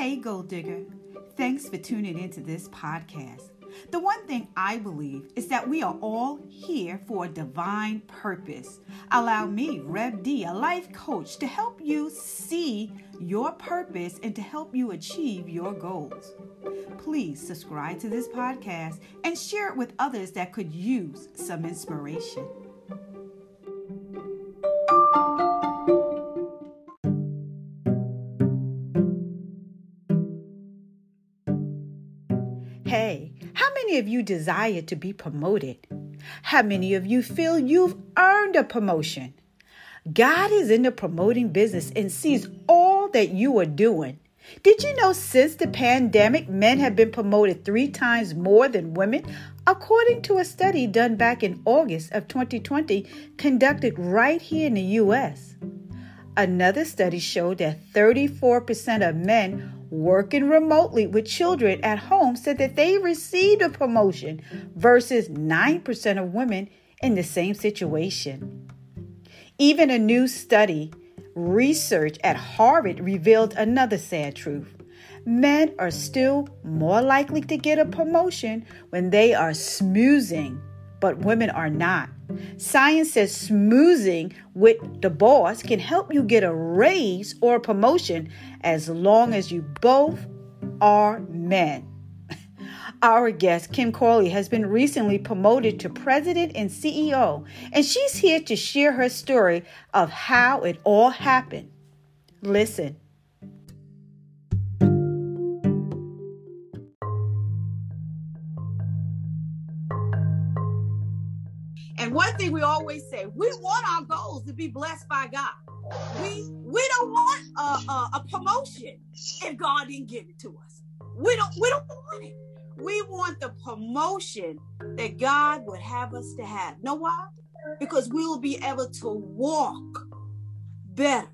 Hey, Gold Digger. Thanks for tuning into this podcast. The one thing I believe is that we are all here for a divine purpose. Allow me, Rev D, a life coach, to help you see your purpose and to help you achieve your goals. Please subscribe to this podcast and share it with others that could use some inspiration. Of you desire to be promoted? How many of you feel you've earned a promotion? God is in the promoting business and sees all that you are doing. Did you know since the pandemic, men have been promoted three times more than women? According to a study done back in August of 2020, conducted right here in the U.S. Another study showed that 34% of men working remotely with children at home said that they received a promotion versus 9% of women in the same situation. Even a new study, research at Harvard, revealed another sad truth. Men are still more likely to get a promotion when they are smoozing, but women are not. Science says smoozing with the boss can help you get a raise or a promotion as long as you both are men. Our guest, Kim Corley, has been recently promoted to president and CEO, and she's here to share her story of how it all happened. Listen. And one thing we always say, we want our goals to be blessed by God. We we don't want a, a, a, promotion if God didn't give it to us. We don't we don't want it. We want the promotion that God would have us to have. Know why? Because we will be able to walk better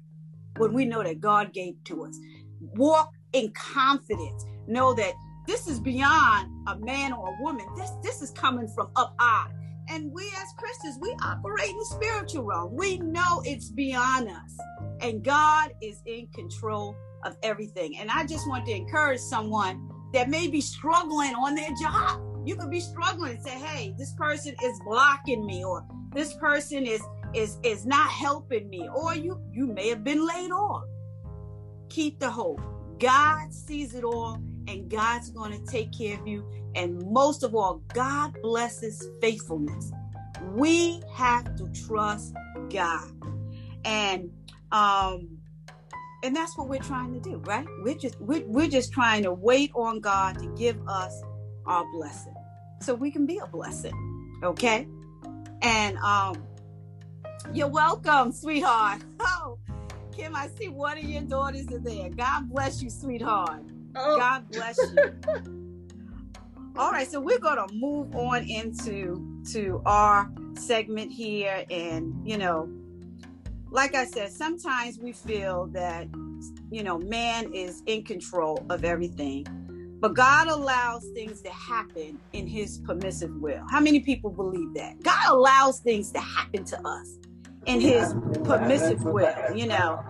when we know that God gave to us. Walk in confidence. Know that this is beyond a man or a woman. This this is coming from up high. And we as Christians, we operate in the spiritual realm. We know it's beyond us. And God is in control of everything. And I just want to encourage someone that may be struggling on their job. You could be struggling and say, hey, this person is blocking me, or this person is is is not helping me, or you you may have been laid off. Keep the hope. God sees it all and God's going to take care of you. And most of all, God blesses faithfulness. We have to trust God. And um and that's what we're trying to do, right? We're just we're, we're just trying to wait on God to give us our blessing. So we can be a blessing. Okay? And um you're welcome, sweetheart. Oh, Kim, I see one of your daughters are there. God bless you, sweetheart. Oh. God bless you. All right, so we're going to move on into to our segment here and you know, like I said, sometimes we feel that you know, man is in control of everything. But God allows things to happen in his permissive will. How many people believe that? God allows things to happen to us in his permissive will, you know.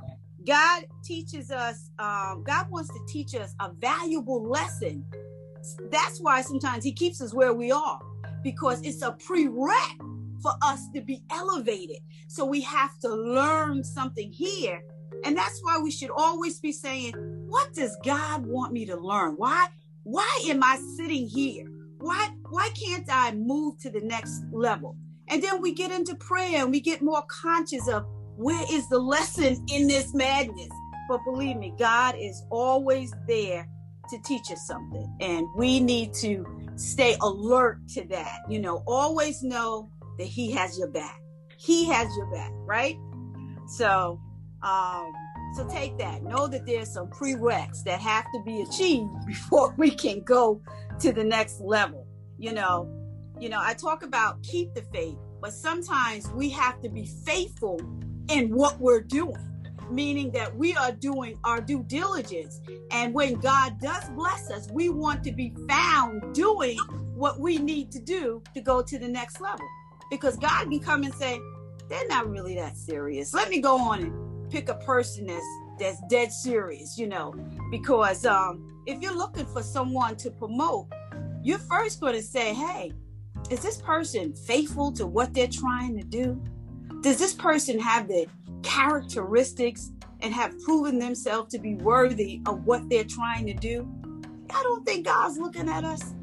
God teaches us, um, God wants to teach us a valuable lesson. That's why sometimes He keeps us where we are, because it's a prereq for us to be elevated. So we have to learn something here. And that's why we should always be saying, What does God want me to learn? Why? Why am I sitting here? Why, why can't I move to the next level? And then we get into prayer and we get more conscious of where is the lesson in this madness? But believe me, God is always there to teach us something. And we need to stay alert to that. You know, always know that He has your back. He has your back, right? So, um, so take that. Know that there's some prereqs that have to be achieved before we can go to the next level. You know, you know, I talk about keep the faith, but sometimes we have to be faithful in what we're doing, meaning that we are doing our due diligence. And when God does bless us, we want to be found doing what we need to do to go to the next level. Because God can come and say, they're not really that serious. Let me go on and pick a person that's that's dead serious, you know, because um, if you're looking for someone to promote, you're first going to say, hey, is this person faithful to what they're trying to do? Does this person have the characteristics and have proven themselves to be worthy of what they're trying to do? I don't think God's looking at us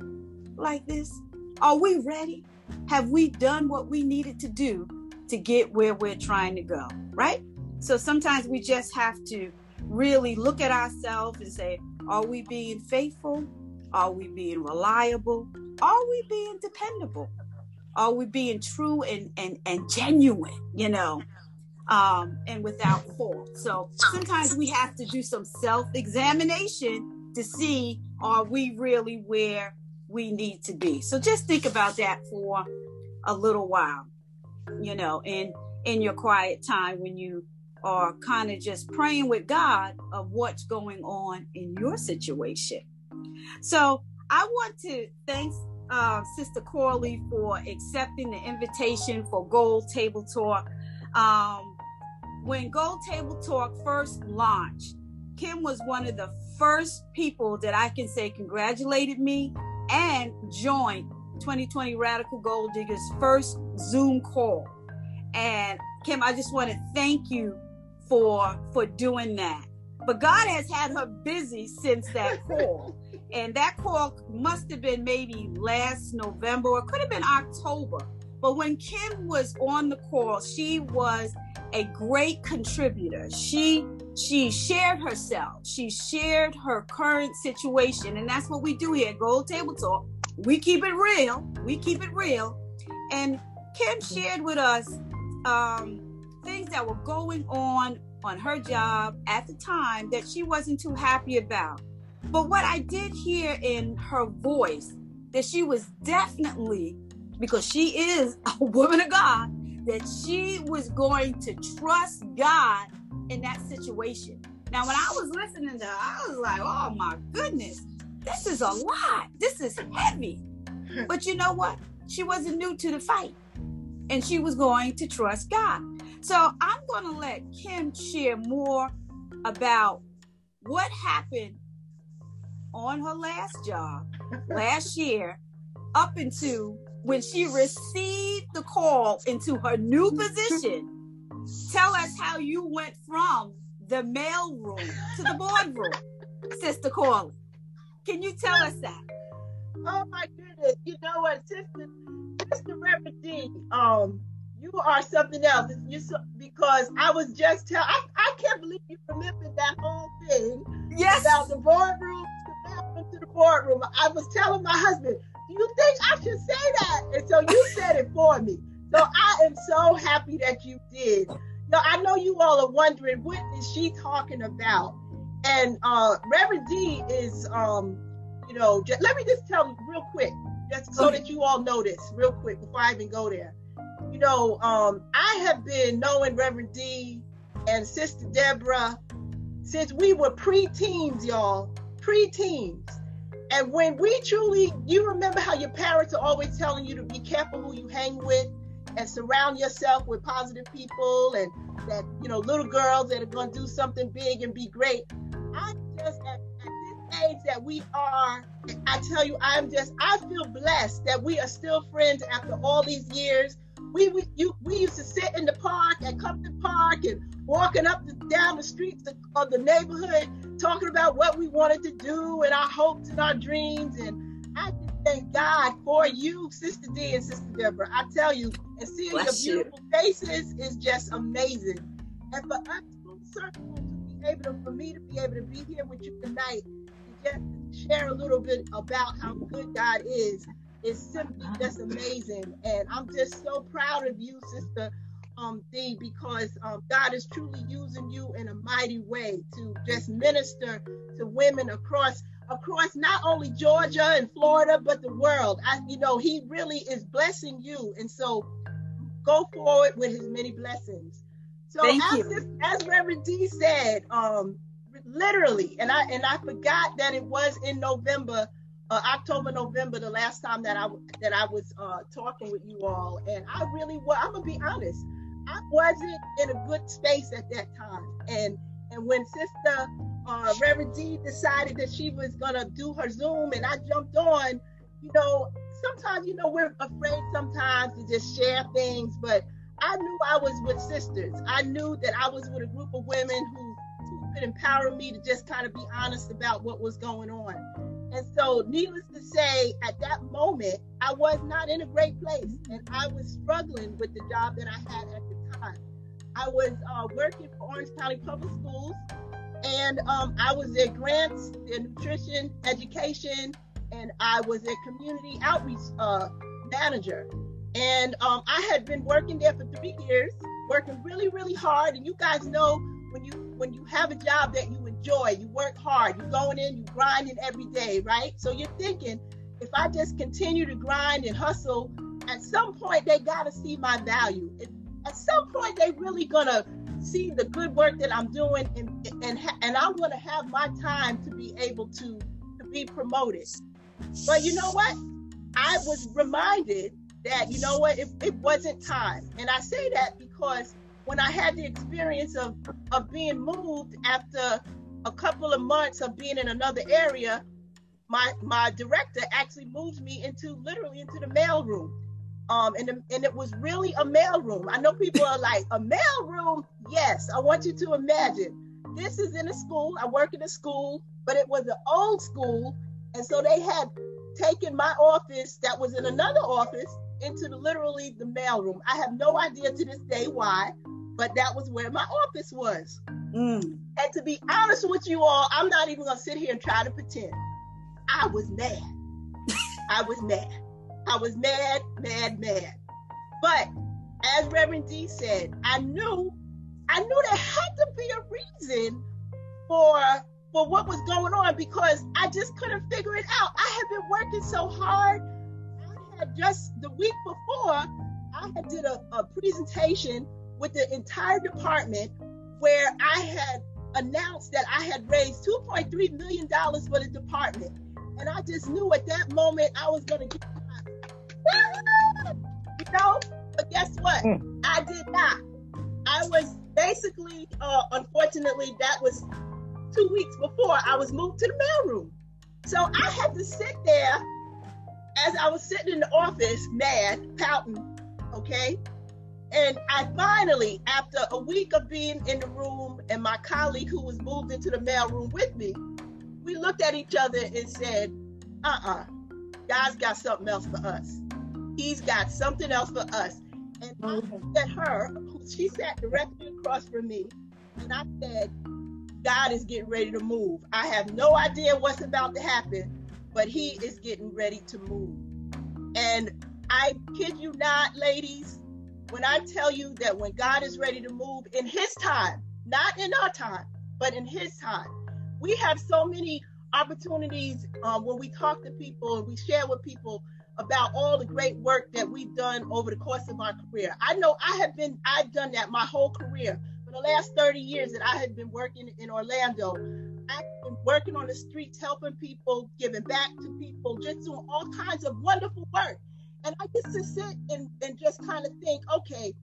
like this. Are we ready? Have we done what we needed to do to get where we're trying to go? Right? So sometimes we just have to really look at ourselves and say, are we being faithful? Are we being reliable? Are we being dependable? Are we being true and and, and genuine, you know, um, and without fault? So sometimes we have to do some self-examination to see are we really where we need to be. So just think about that for a little while, you know, in in your quiet time when you are kind of just praying with God of what's going on in your situation. So I want to thank uh, Sister Corley for accepting the invitation for Gold Table Talk. Um, when Gold Table Talk first launched, Kim was one of the first people that I can say congratulated me and joined 2020 Radical Gold Diggers first Zoom call. And Kim, I just want to thank you for for doing that. But God has had her busy since that call. And that call must have been maybe last November or could have been October. But when Kim was on the call, she was a great contributor. She she shared herself. She shared her current situation, and that's what we do here at Gold Table Talk. We keep it real. We keep it real. And Kim shared with us um, things that were going on on her job at the time that she wasn't too happy about. But what I did hear in her voice that she was definitely, because she is a woman of God, that she was going to trust God in that situation. Now, when I was listening to her, I was like, oh my goodness, this is a lot. This is heavy. But you know what? She wasn't new to the fight. And she was going to trust God. So I'm going to let Kim share more about what happened on her last job last year up into when she received the call into her new position. Tell us how you went from the mail room to the boardroom, Sister Corley. Can you tell us that? Oh my goodness! You know what, Sister Sister Reverend D, um, you are something else. You so, because I was just tell I, I can't believe you remembered that whole thing. Yes. About the boardroom to the boardroom. I was telling my husband, Do you think I should say that? And so you said it for me. So I am so happy that you did. Now I know you all are wondering what is she talking about? And uh Reverend D is um, you know, just, let me just tell you real quick, just so that you all know this real quick before I even go there you know, um, I have been knowing Reverend D and Sister Deborah since we were pre-teens, y'all, pre-teens. And when we truly, you remember how your parents are always telling you to be careful who you hang with and surround yourself with positive people and that, you know, little girls that are going to do something big and be great. I'm just at, at this age that we are, I tell you, I'm just, I feel blessed that we are still friends after all these years we we, you, we used to sit in the park at Compton Park and walking up and down the streets of the neighborhood, talking about what we wanted to do and our hopes and our dreams. And I just thank God for you, Sister D and Sister Deborah. I tell you, and seeing Bless your beautiful you. faces is just amazing. And for us circle to be able to, for me to be able to be here with you tonight, and just share a little bit about how good God is is simply just amazing. And I'm just so proud of you, Sister um, D, because um, God is truly using you in a mighty way to just minister to women across across not only Georgia and Florida, but the world. I, you know, He really is blessing you, and so go forward with His many blessings. So Thank as, you. as Reverend D said, um, literally, and I and I forgot that it was in November uh, October, November, the last time that I that I was uh, talking with you all, and I really was. I'm gonna be honest, I wasn't in a good space at that time, and And when Sister uh, Reverend D decided that she was gonna do her Zoom, and I jumped on, you know, sometimes you know we're afraid sometimes to just share things, but I knew I was with sisters. I knew that I was with a group of women who, who could empower me to just kind of be honest about what was going on. And so, needless to say, at that moment, I was not in a great place, and I was struggling with the job that I had at the time. I was uh, working for Orange County Public Schools, and um, I was their grants, their nutrition, education, and I was a community outreach uh, manager. And um, I had been working there for three years, working really, really hard. And you guys know when you when you have a job that you enjoy, you work hard, you're going in, You're grinding every day, right? So you're thinking, if I just continue to grind and hustle, at some point they gotta see my value. At some point they really gonna see the good work that I'm doing, and and and I'm gonna have my time to be able to to be promoted. But you know what? I was reminded that, you know what, it, it wasn't time. And I say that because when I had the experience of, of being moved after a couple of months of being in another area, my my director actually moved me into literally into the mail room. Um, and, and it was really a mail room. I know people are like, a mail room? Yes, I want you to imagine. This is in a school. I work in a school, but it was an old school. And so they had taken my office that was in another office into the, literally the mailroom. I have no idea to this day why, but that was where my office was. Mm. And to be honest with you all, I'm not even gonna sit here and try to pretend. I was mad. I was mad. I was mad, mad, mad. But as Reverend D said, I knew, I knew there had to be a reason for for what was going on because I just couldn't figure it out. I had been working so hard I had just the week before, I had did a, a presentation with the entire department where I had announced that I had raised $2.3 million for the department. And I just knew at that moment I was going to get my, you know? But guess what? Mm. I did not. I was basically, uh, unfortunately, that was two weeks before I was moved to the mailroom. So I had to sit there as I was sitting in the office, mad, pouting, okay? And I finally, after a week of being in the room and my colleague who was moved into the mail room with me, we looked at each other and said, uh uh-uh, uh, God's got something else for us. He's got something else for us. And I looked at her, she sat directly across from me, and I said, God is getting ready to move. I have no idea what's about to happen, but he is getting ready to move. And I kid you not, ladies, when I tell you that when God is ready to move in his time, not in our time, but in his time, we have so many opportunities um, when we talk to people and we share with people about all the great work that we've done over the course of our career. I know I have been, I've done that my whole career. For the last 30 years that I have been working in Orlando, I've been working on the streets, helping people, giving back to people, just doing all kinds of wonderful work. And I get to sit and, and just kind of think, okay,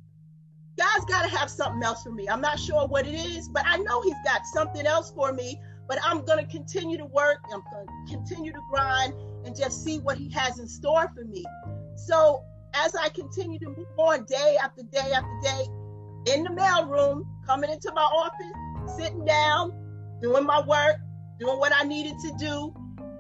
God's got to have something else for me. I'm not sure what it is, but I know He's got something else for me. But I'm going to continue to work. I'm going to continue to grind and just see what He has in store for me. So as I continue to move on day after day after day in the mailroom, coming into my office, sitting down, doing my work, doing what I needed to do,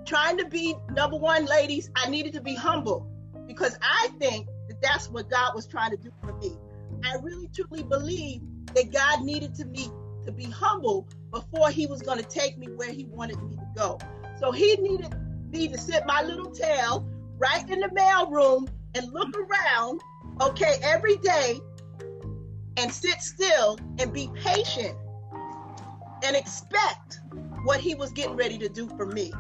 trying to be number one, ladies. I needed to be humble because I think that that's what God was trying to do for me. I really truly believe that God needed to me to be humble before He was going to take me where He wanted me to go. So He needed me to sit my little tail right in the mail room and look around, okay, every day and sit still and be patient and expect what he was getting ready to do for me.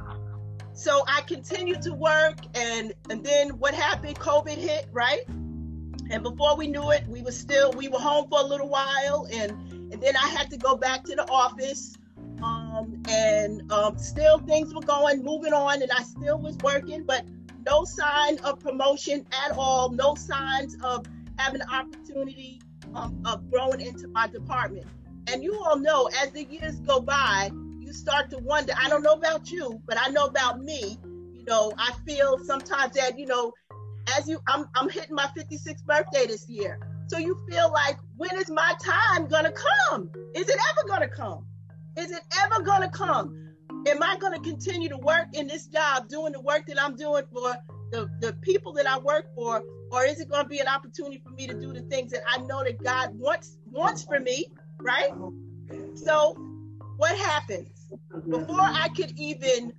So I continued to work and and then what happened? COVID hit, right? And before we knew it, we were still we were home for a little while and and then I had to go back to the office. Um, and um, still things were going, moving on, and I still was working, but no sign of promotion at all, no signs of having an opportunity um, of growing into my department. And you all know as the years go by, you start to wonder. I don't know about you, but I know about me. You know, I feel sometimes that, you know, as you I'm I'm hitting my 56th birthday this year. So you feel like when is my time gonna come? Is it ever gonna come? Is it ever gonna come? Am I gonna continue to work in this job doing the work that I'm doing for the, the people that I work for, or is it gonna be an opportunity for me to do the things that I know that God wants wants for me, right? So what happens? Before I could even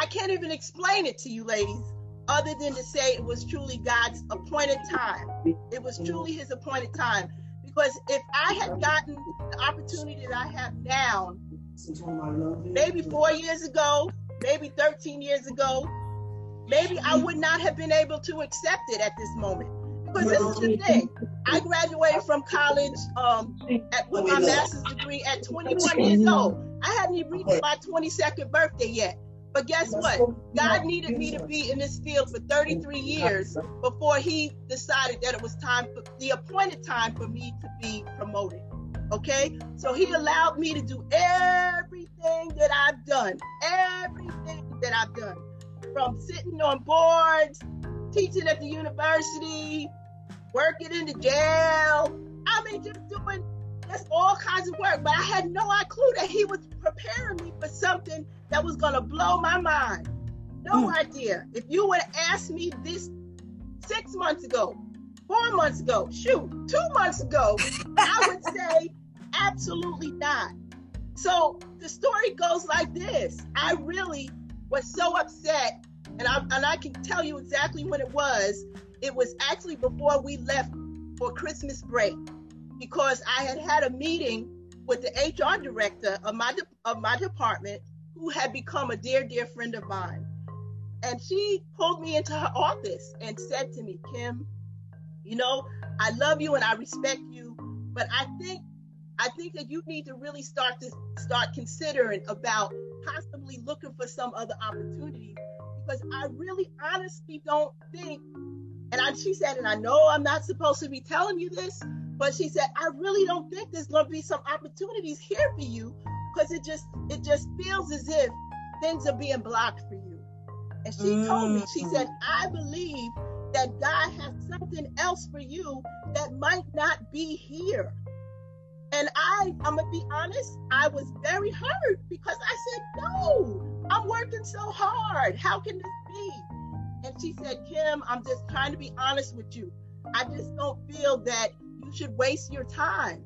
I can't even explain it to you ladies other than to say it was truly God's appointed time. It was truly his appointed time. Because if I had gotten the opportunity that I have now, maybe four years ago, maybe 13 years ago, maybe I would not have been able to accept it at this moment. Because this is the thing. I graduated from college um, at, with my master's degree at 21 years old. I hadn't even reached my 22nd birthday yet. But guess what? God needed me to be in this field for 33 years before He decided that it was time for the appointed time for me to be promoted. Okay? So He allowed me to do everything that I've done, everything that I've done, from sitting on boards, teaching at the university, working in the jail. I mean, just doing just all kinds of work. But I had no clue that He was preparing me for something that was going to blow my mind. No mm. idea. If you would have asked me this six months ago, four months ago, shoot, two months ago, I would say absolutely not. So the story goes like this. I really was so upset, and I, and I can tell you exactly when it was. It was actually before we left for Christmas break because I had had a meeting with the HR director of my de- of my department who had become a dear, dear friend of mine. And she pulled me into her office and said to me, Kim, you know, I love you and I respect you, but I think I think that you need to really start to start considering about possibly looking for some other opportunities because I really honestly don't think and I, she said, and I know I'm not supposed to be telling you this, but she said, I really don't think there's going to be some opportunities here for you because it just it just feels as if things are being blocked for you. And she mm. told me, she said, mm. I believe that God has something else for you that might not be here. And I, I'm gonna be honest, I was very hurt because I said, No, I'm working so hard. How can this? And she said, Kim, I'm just trying to be honest with you. I just don't feel that you should waste your time.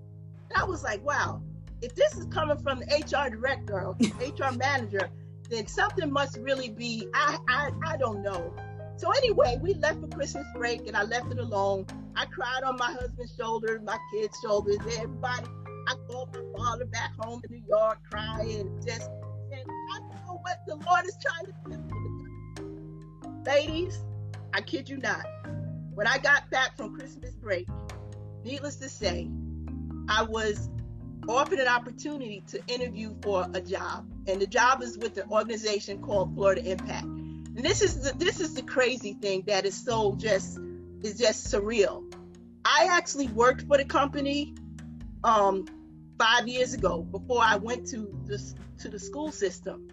And I was like, wow, if this is coming from the HR director or HR manager, then something must really be, I, I, I don't know. So anyway, we left for Christmas break and I left it alone. I cried on my husband's shoulder, my kids' shoulders, everybody. I called my father back home in New York crying, just, and I don't know what the Lord is trying to do. Ladies, I kid you not. When I got back from Christmas break, needless to say, I was offered an opportunity to interview for a job, and the job is with an organization called Florida Impact. And this is the, this is the crazy thing that is so just is just surreal. I actually worked for the company um, five years ago before I went to the to the school system,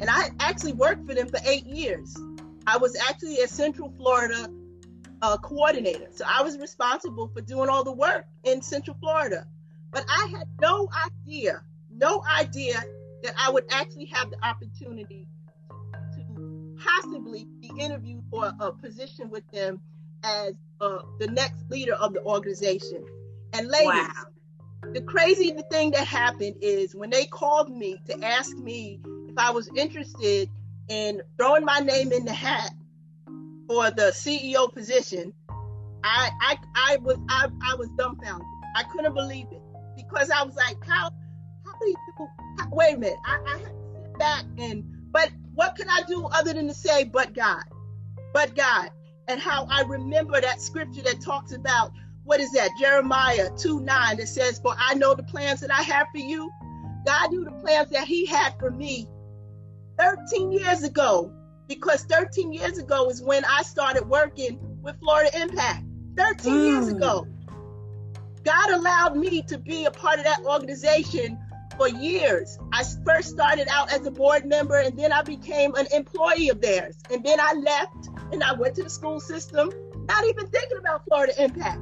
and I actually worked for them for eight years. I was actually a Central Florida uh, coordinator, so I was responsible for doing all the work in Central Florida. But I had no idea, no idea that I would actually have the opportunity to possibly be interviewed for a position with them as uh, the next leader of the organization. And ladies, wow. the crazy thing that happened is when they called me to ask me if I was interested in throwing my name in the hat for the CEO position, I I, I was I, I was dumbfounded. I couldn't believe it because I was like, how, how do you? How, wait a minute, I, I had to sit back and, but what can I do other than to say, but God, but God, and how I remember that scripture that talks about what is that Jeremiah 2 9 that says, For I know the plans that I have for you. God knew the plans that He had for me 13 years ago, because 13 years ago is when I started working with Florida Impact. 13 mm. years ago. God allowed me to be a part of that organization for years. I first started out as a board member and then I became an employee of theirs. And then I left and I went to the school system, not even thinking about Florida Impact.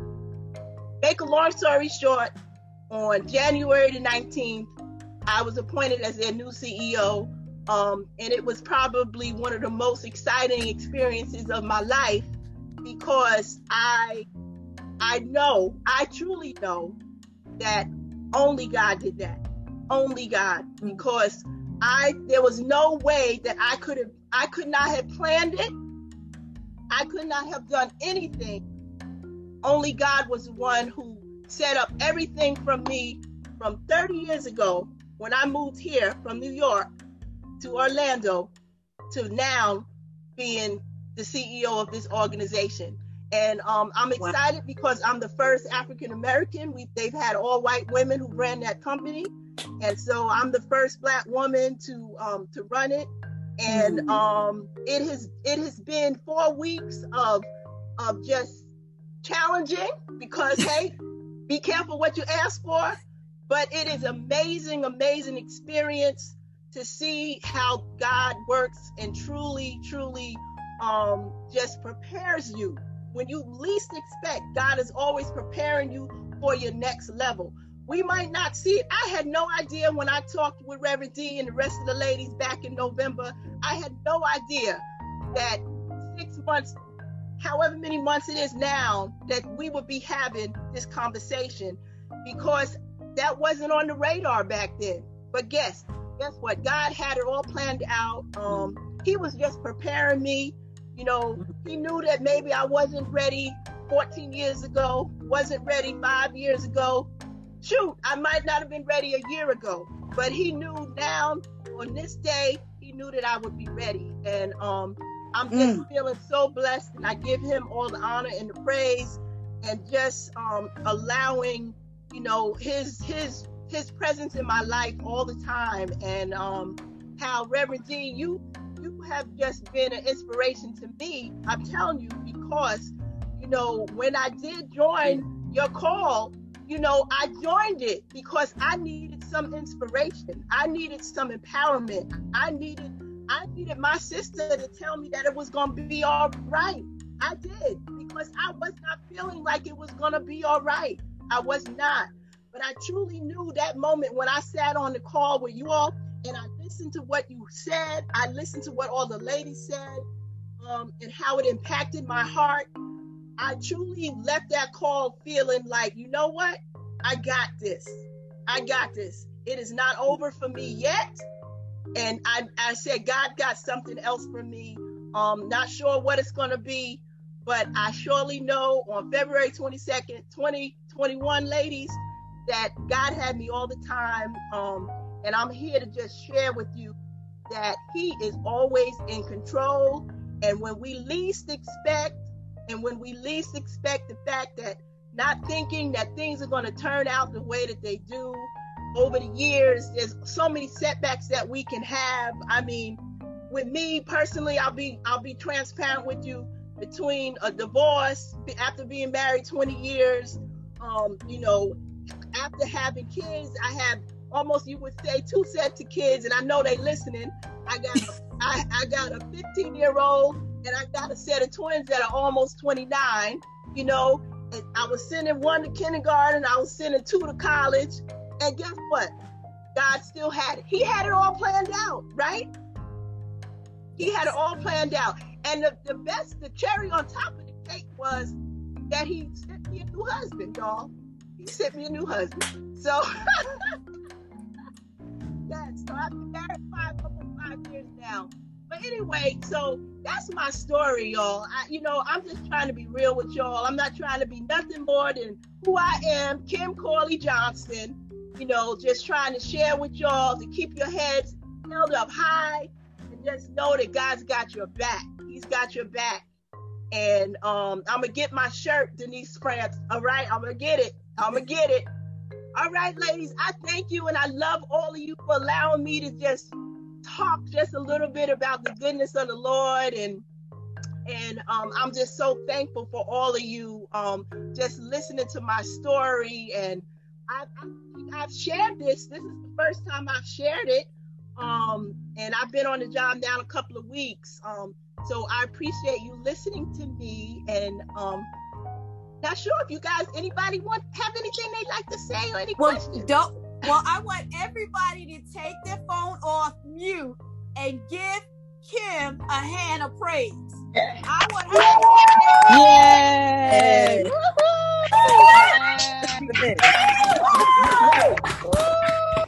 Make a long story short, on January the 19th, I was appointed as their new CEO. Um, and it was probably one of the most exciting experiences of my life because I I know, I truly know that only God did that only God because I there was no way that I could have I could not have planned it. I could not have done anything. Only God was the one who set up everything from me from 30 years ago when I moved here from New York to Orlando to now being the CEO of this organization. And um, I'm excited wow. because I'm the first African American. We they've had all white women who ran that company and so I'm the first black woman to um, to run it, and mm-hmm. um, it has it has been four weeks of of just challenging because hey, be careful what you ask for, but it is amazing, amazing experience to see how God works and truly, truly um, just prepares you when you least expect. God is always preparing you for your next level we might not see it. I had no idea when I talked with Reverend D and the rest of the ladies back in November. I had no idea that six months, however many months it is now, that we would be having this conversation because that wasn't on the radar back then. But guess, guess what? God had it all planned out. Um, he was just preparing me. You know, he knew that maybe I wasn't ready 14 years ago, wasn't ready five years ago, shoot, I might not have been ready a year ago, but he knew now on this day, he knew that I would be ready. And um, I'm just mm. feeling so blessed, and I give him all the honor and the praise, and just um, allowing, you know, his his his presence in my life all the time, and um, how Reverend D, you you have just been an inspiration to me. I'm telling you because, you know, when I did join your call, you know, I joined it because I needed some inspiration. I needed some empowerment. I needed I needed my sister to tell me that it was going to be all right. I did because I was not feeling like it was going to be all right. I was not. But I truly knew that moment when I sat on the call with you all and I listened to what you said. I listened to what all the ladies said um, and how it impacted my heart. I truly left that call feeling like, you know what? I got this. I got this. It is not over for me yet. And I, I said, God got something else for me. Um, not sure what it's going to be, but I surely know on February 22nd, 2021, ladies, that God had me all the time. Um, and I'm here to just share with you that He is always in control. And when we least expect, and when we least expect the fact that not thinking that things are going to turn out the way that they do over the years, there's so many setbacks that we can have. I mean, with me personally, I'll be I'll be transparent with you between a divorce after being married 20 years, um, you know, after having kids, I have almost you would say two sets of kids, and I know they listening. I got I, got a 15 year old and I got a set of twins that are almost 29, you know, and I was sending one to kindergarten, I was sending two to college, and guess what? God still had it. He had it all planned out, right? He had it all planned out. And the, the best, the cherry on top of the cake was that he sent me a new husband, y'all. Sent me a new husband. So, yeah, so I've been married five, almost five years now. But anyway, so that's my story, y'all. I, you know, I'm just trying to be real with y'all. I'm not trying to be nothing more than who I am, Kim Corley Johnson. You know, just trying to share with y'all to keep your heads held up high and just know that God's got your back. He's got your back. And um, I'm gonna get my shirt, Denise France. All right, I'm gonna get it. I'm gonna get it. All right, ladies, I thank you and I love all of you for allowing me to just talk just a little bit about the goodness of the Lord and And um, I'm just so thankful for all of you um, just listening to my story. And I've, I've shared this. This is the first time I've shared it. Um, and I've been on the job now a couple of weeks. Um, so I appreciate you listening to me. And um, not sure if you guys, anybody want have anything they'd like to say or any well, questions? Don't, well, I want everybody to take their phone off mute and give Kim a hand of praise. I want Yay! her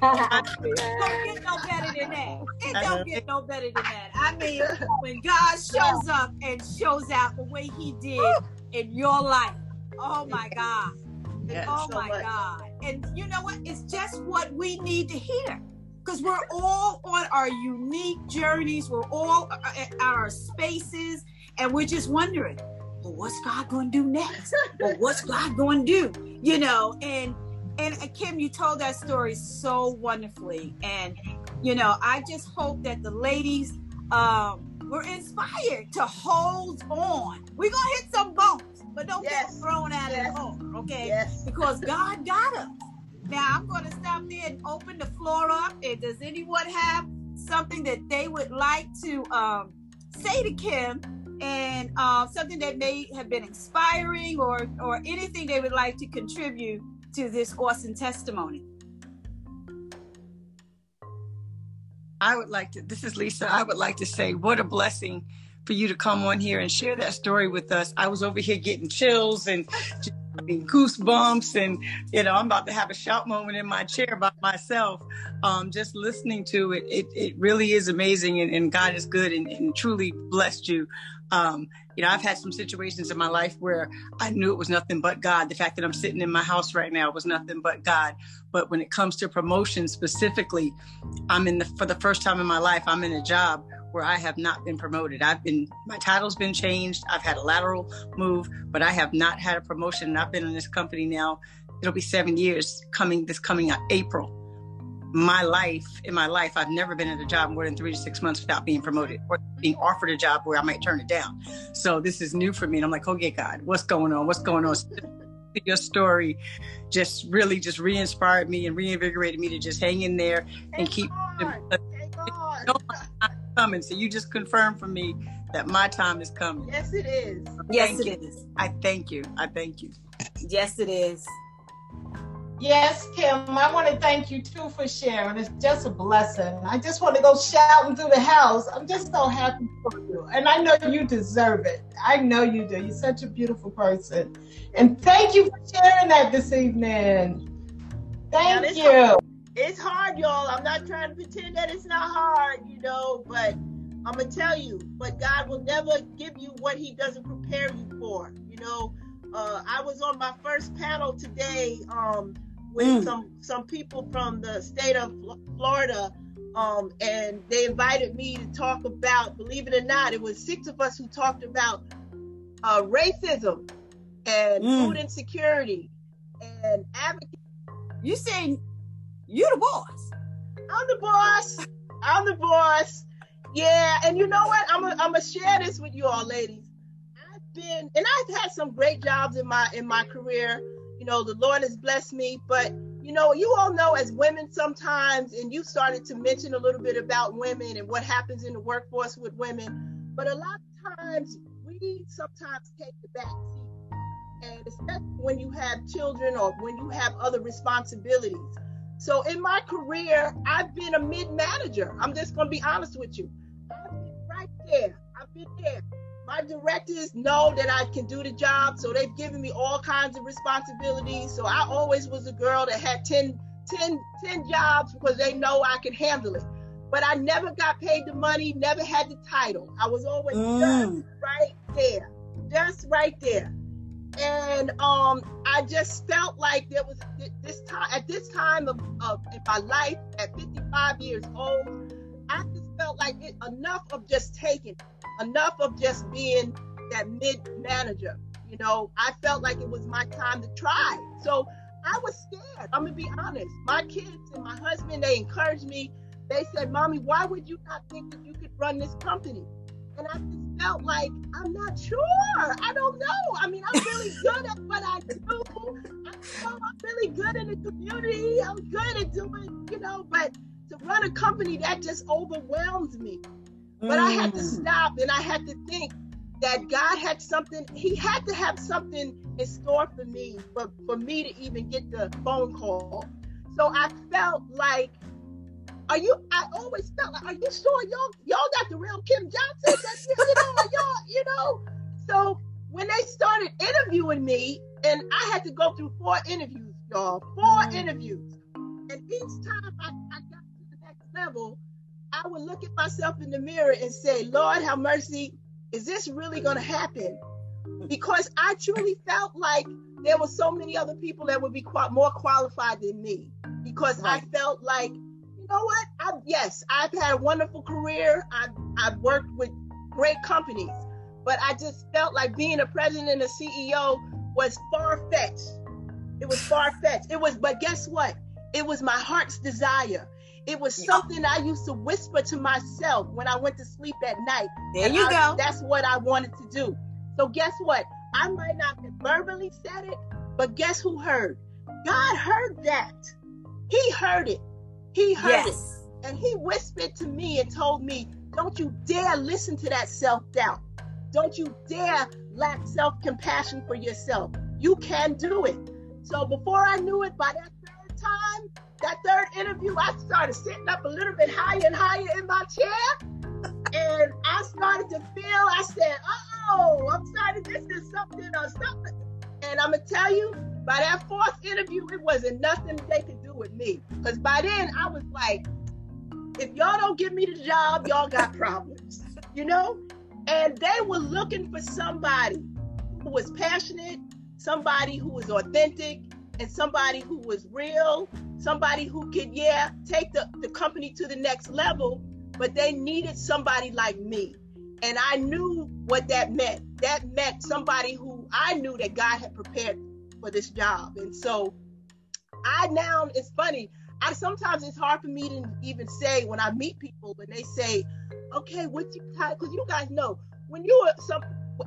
don't get no better than that. It don't get no better than that. I mean, when God shows up and shows out the way He did in your life, oh my God. Oh so my much. God. And you know what? It's just what we need to hear. Because we're all on our unique journeys, we're all at our spaces, and we're just wondering, well, what's God going to do next? well, what's God going to do? You know, and and uh, Kim, you told that story so wonderfully, and you know, I just hope that the ladies um, were inspired to hold on. We're gonna hit some bumps, but don't Yes. get thrown out Yes. of the hole, okay? Yes. Because God got us. Now I'm going to stop there and open the floor up. And does anyone have something that they would like to um, say to Kim, and uh, something that may have been inspiring, or or anything they would like to contribute to this awesome testimony? I would like to, this is Lisa. I would like to say, what a blessing for you to come on here and share that story with us. I was over here getting chills and goosebumps, and you know, I'm about to have a shout moment in my chair by myself. Um, just listening to it, it, it really is amazing, and, and God is good and, and truly blessed you. Um, you know, I've had some situations in my life where I knew it was nothing but God. The fact that I'm sitting in my house right now was nothing but God. But when it comes to promotion specifically, I'm in the for the first time in my life, I'm in a job where I have not been promoted. I've been my title's been changed. I've had a lateral move, but I have not had a promotion. And I've been in this company now. It'll be seven years coming this coming April. My life in my life, I've never been at a job more than three to six months without being promoted or being offered a job where I might turn it down. So this is new for me, and I'm like, okay, God, what's going on? What's going on? Your story just really just re-inspired me and reinvigorated me to just hang in there and Hang keep on. Hang on. No, coming. So you just confirmed for me that my time is coming. Yes, it is. Yes, Thank it is. I thank you. I thank you. Yes, it is. Yes, Kim, I want to thank you too for sharing. It's just a blessing. I just want to go shouting through the house. I'm just so happy for you. And I know you deserve it. I know you do. You're such a beautiful person. And thank you for sharing that this evening. Thank this- you. It's hard, y'all. I'm not trying to pretend that it's not hard, you know, but I'm gonna tell you, but God will never give you what He doesn't prepare you for. You know, uh, I was on my first panel today um, with Mm. some some people from the state of Florida, um, and they invited me to talk about. Believe it or not, it was six of us who talked about uh, racism and Mm. food insecurity and advocacy. You saying you the boss? I'm the boss. I'm the boss. Yeah, and you know what? I'm gonna I'm share this with you all, ladies. I've been and I've had some great jobs in my in my career. You know, the Lord has blessed me, but you know, you all know as women sometimes, and you started to mention a little bit about women and what happens in the workforce with women. But a lot of times we sometimes take the back seat. And especially when you have children or when you have other responsibilities. So in my career, I've been a mid manager. I'm just going to be honest with you. I've been right there. I've been there. My directors know that I can do the job, so they've given me all kinds of responsibilities. So I always was a girl that had 10, 10, 10 jobs because they know I can handle it. But I never got paid the money, never had the title. I was always Mm. just right there, just right there and um i just felt like there was this time at this time of, of in my life at 55 years old i just felt like it, enough of just taking enough of just being that mid manager you know? I felt like it was my time to try. So i was scared i'm gonna be honest. My kids and my husband they encouraged me. They said mommy why would you not think that you could run this company and I just felt like I'm not sure. I don't know. I mean, I'm really good at what I do. I, I'm really good in the community. I'm good at doing, you know, but to run a company that just overwhelms me. But I had to Mm. stop and I had to think that God had something, He had to have something in store for me, for, for me to even get the phone call. So I felt like, are you, I always felt like, are you sure y'all, y'all got the real Kim Johnson? That, you, know, y'all, you know? So when they started interviewing me, and I had to go through four interviews, y'all, four Mm. interviews. And each time I, I got to the next level, I would look at myself in the mirror and say, Lord, have mercy. Is this really going to happen? Because I truly felt like there were so many other people that would be more qualified than me. Because Right. I felt like, know what? I, yes, I've had a wonderful career. I've, I've worked with great companies, but I just felt like being a president and a CEO was far fetched. It was far fetched. It was, but guess what? It was my heart's desire. It was something I used to whisper to myself when I went to sleep at night. There And you I- go. That's what I wanted to do. So guess what? I might not have verbally said it, but guess who heard? God heard that. He heard it. He heard it. And he whispered to me and told me, Don't you dare listen to that self doubt. Don't you dare lack self compassion for yourself. You can do it. So before I knew it, by that third time, that third interview, I started sitting up a little bit higher and higher in my chair. And I started to feel, I said, oh, I'm starting, this is something or something. And I'm going to tell you, by that fourth interview, it wasn't nothing they could do with me. Because by then, I was like, if y'all don't give me the job, y'all got problems, you know? And they were looking for somebody who was passionate, somebody who was authentic, and somebody who was real, somebody who could, yeah, take the, the company to the next level, but they needed somebody like me. And I knew what that meant. That meant somebody who I knew that God had prepared for this job. And so I now, it's funny, I sometimes it's hard for me to even say when I meet people when they say, okay, what's your title? Because you guys know when you are some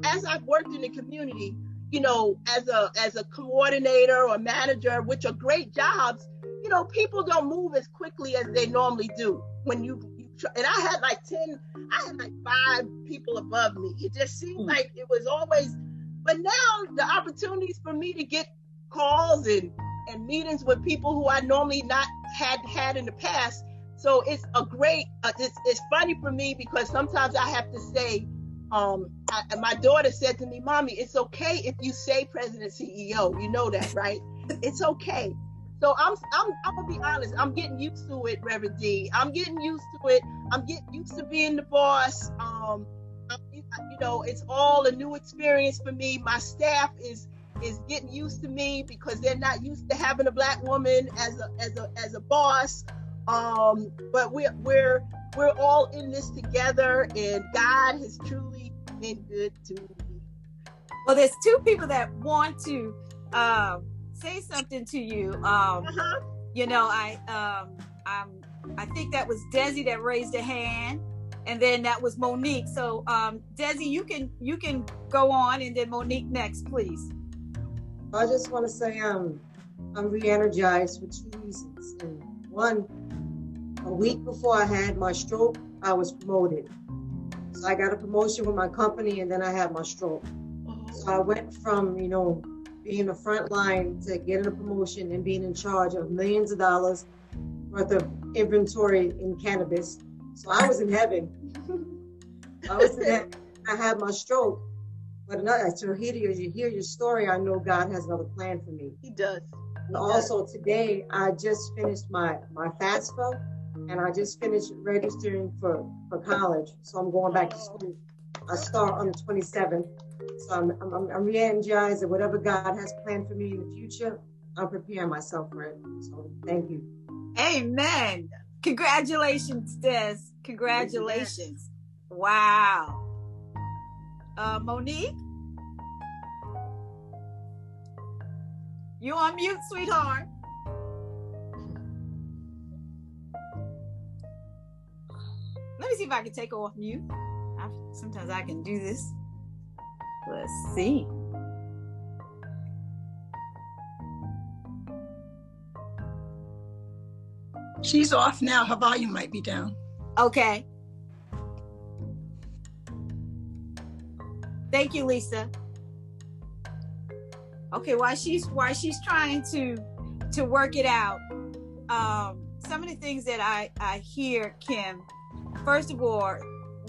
as I've worked in the community, you know, as a as a coordinator or manager, which are great jobs, you know, people don't move as quickly as they normally do. When you, you tr- and I had like ten, I had like five people above me. It just seemed Mm. like it was always. But now the opportunities for me to get calls and and meetings with people who I normally not had had in the past. So it's a great. Uh, it's it's funny for me because sometimes I have to say. Um, I, my daughter said to me, "Mommy, it's okay if you say President CEO. You know that, right? It's okay." So I'm I'm I'm gonna be honest. I'm getting used to it, Reverend D. I'm getting used to it. I'm getting used to being the boss. Um, you know, it's all a new experience for me. My staff is is getting used to me because they're not used to having a black woman as a as a as a boss. Um, but we're we're we're all in this together, and God has truly been good to me. Well, there's two people that want to um, say something to you. Um, Uh-huh. you know, I um, I'm, I think that was Desi that raised a hand, and then that was Monique. So, um, Desi, you can you can go on, and then Monique next, please. I just want to say um, I'm re-energized for two reasons. And one, a week before I had my stroke, I was promoted. So I got a promotion with my company, and then I had my stroke. So I went from you know being the front line to getting a promotion and being in charge of millions of dollars worth of inventory in cannabis. So I was in heaven. I was in heaven. I had my stroke. But another, to hear your, you hear your story, I know God has another plan for me. He does. And also today, I just finished my my FAFSA, and I just finished registering for for college. So I'm going back to school. I start on the 27th. So I'm I'm, I'm, I'm re-energized, and whatever God has planned for me in the future, I'm preparing myself for it. So thank you. Amen. Congratulations, Des. Congratulations. Wow. Uh, Monique, you on mute, sweetheart. Let me see if I can take her off mute. I, sometimes I can do this. Let's see. She's off now. Her volume might be down. Okay. Thank you, Lisa. Okay, while she's while she's trying to to work it out, um, some of the things that I I hear, Kim. First of all,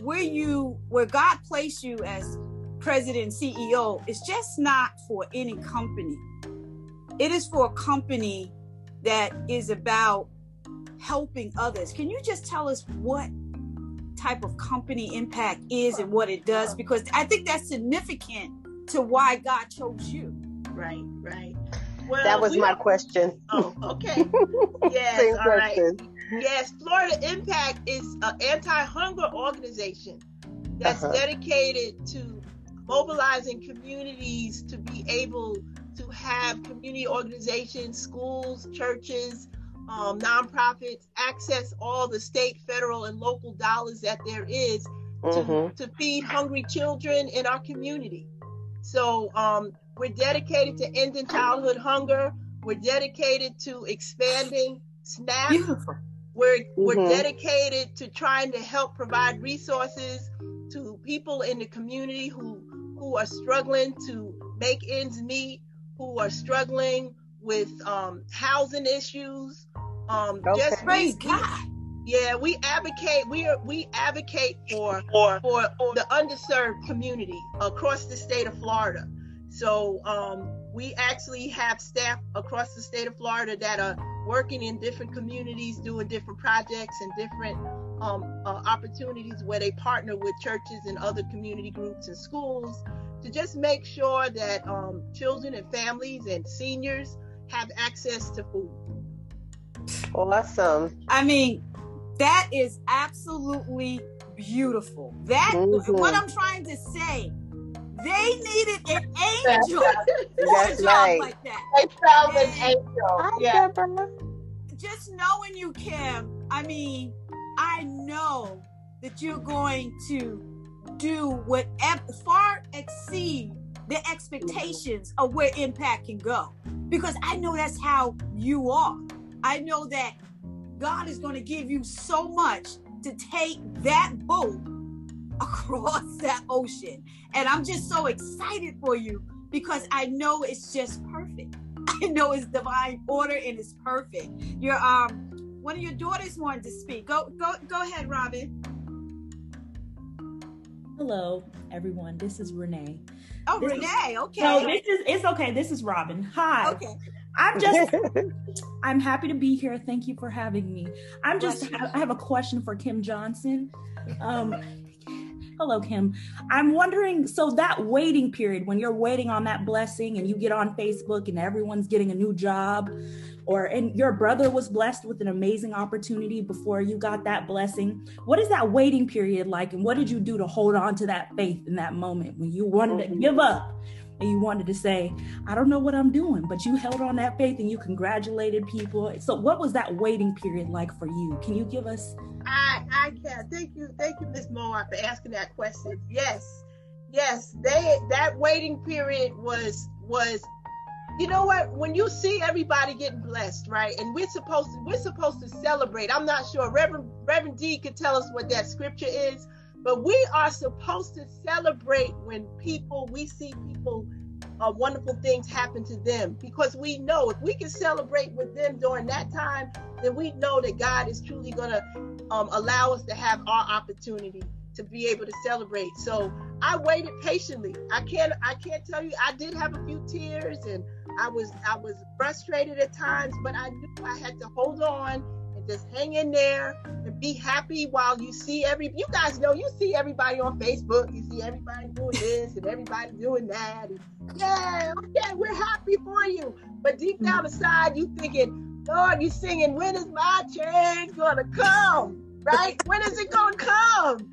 where you where God placed you as president CEO is just not for any company. It is for a company that is about helping others. Can you just tell us what type of company impact is and what it does? Because I think that's significant to why God chose you. Right, right. Well, that was we my don't- question. Oh, okay. Yes, Same all right. question. Yes, Florida Impact is an anti-hunger organization that's Uh-huh. dedicated to mobilizing communities to be able to have community organizations, schools, churches, um, nonprofits access all the state, federal, and local dollars that there is to, hmm to feed hungry children in our community. So um, we're dedicated to ending childhood hunger. We're dedicated to expanding SNAP. Beautiful. We're we're Mhm. dedicated to trying to help provide resources to people in the community who who are struggling to make ends meet, who are struggling with um, housing issues. Um, Okay. Just Praise we- we- God. yeah, we advocate. We are we advocate for for for the underserved community across the state of Florida. So um, we actually have staff across the state of Florida that are working in different communities, doing different projects and different um, uh, opportunities where they partner with churches and other community groups and schools to just make sure that um, children and families and seniors have access to food. Awesome. I mean, that is absolutely beautiful. That Mhm. what I'm trying to say. They needed an angel for a job right. like that. They found an angel. Yeah. Just knowing you, Kim, I mean, I know that you're going to do whatever far exceed the expectations of where impact can go. Because I know that's how you are. I know that God is going to give you so much to take that boat across that ocean. And I'm just so excited for you because I know it's just perfect. I know it's divine order and it's perfect. Your um one of your daughters wanted to speak. Go go go ahead, Robin. Hello, everyone. This is Renee. Oh, This is- Renee. Okay. No, this is it's okay. This is Robin. Hi. okay. I'm just I'm happy to be here. Thank you for having me. I'm just I have a question for Kim Johnson. Um Hello, Kim. I'm wondering so that waiting period when you're waiting on that blessing and you get on Facebook and everyone's getting a new job, or and your brother was blessed with an amazing opportunity before you got that blessing. What is that waiting period like? And what did you do to hold on to that faith in that moment when you wanted to give up and you wanted to say, I don't know what I'm doing, but you held on that faith and you congratulated people. So what was that waiting period like for you? Can you give us I I can. Thank you, thank you, Miss Moore, for asking that question. Yes, yes. They that waiting period was was. You know what? When you see everybody getting blessed, right? And we're supposed to we're supposed to celebrate. I'm not sure. Reverend Reverend D could tell us what that scripture is, but we are supposed to celebrate when people we see people uh, wonderful things happen to them because we know if we can celebrate with them during that time, then we know that God is truly gonna um, allow us to have our opportunity to be able to celebrate. So I waited patiently. I can't I can't tell you I did have a few tears and I was I was frustrated at times, but I knew I had to hold on just hang in there and be happy while you see every you guys know you see everybody on Facebook, you see everybody doing this and everybody doing that. And, yeah, okay, we're happy for you. But deep down inside you thinking, Lord, you singing, when is my change gonna come? Right? when is it gonna come?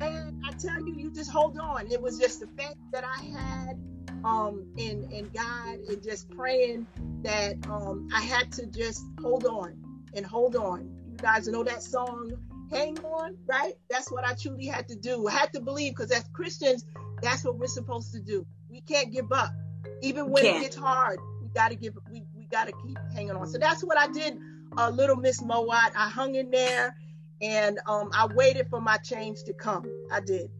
And I tell you, you just hold on. It was just the faith that I had um in in God and just praying that um I had to just hold on and hold on. You guys know that song, hang on, right? That's what I truly had to do. I had to believe because as Christians, that's what we're supposed to do. We can't give up. Even when it gets hard, we gotta give we, we gotta keep hanging on. So that's what I did, uh, little Miss Moat. I hung in there and um, I waited for my change to come. I did.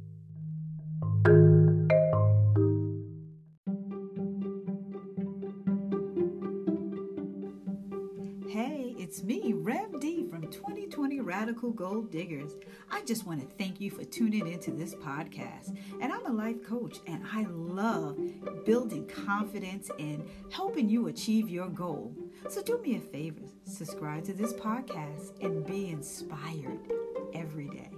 2020 Radical Gold Diggers. I just want to thank you for tuning into this podcast. And I'm a life coach, and I love building confidence and helping you achieve your goal. So do me a favor subscribe to this podcast and be inspired every day.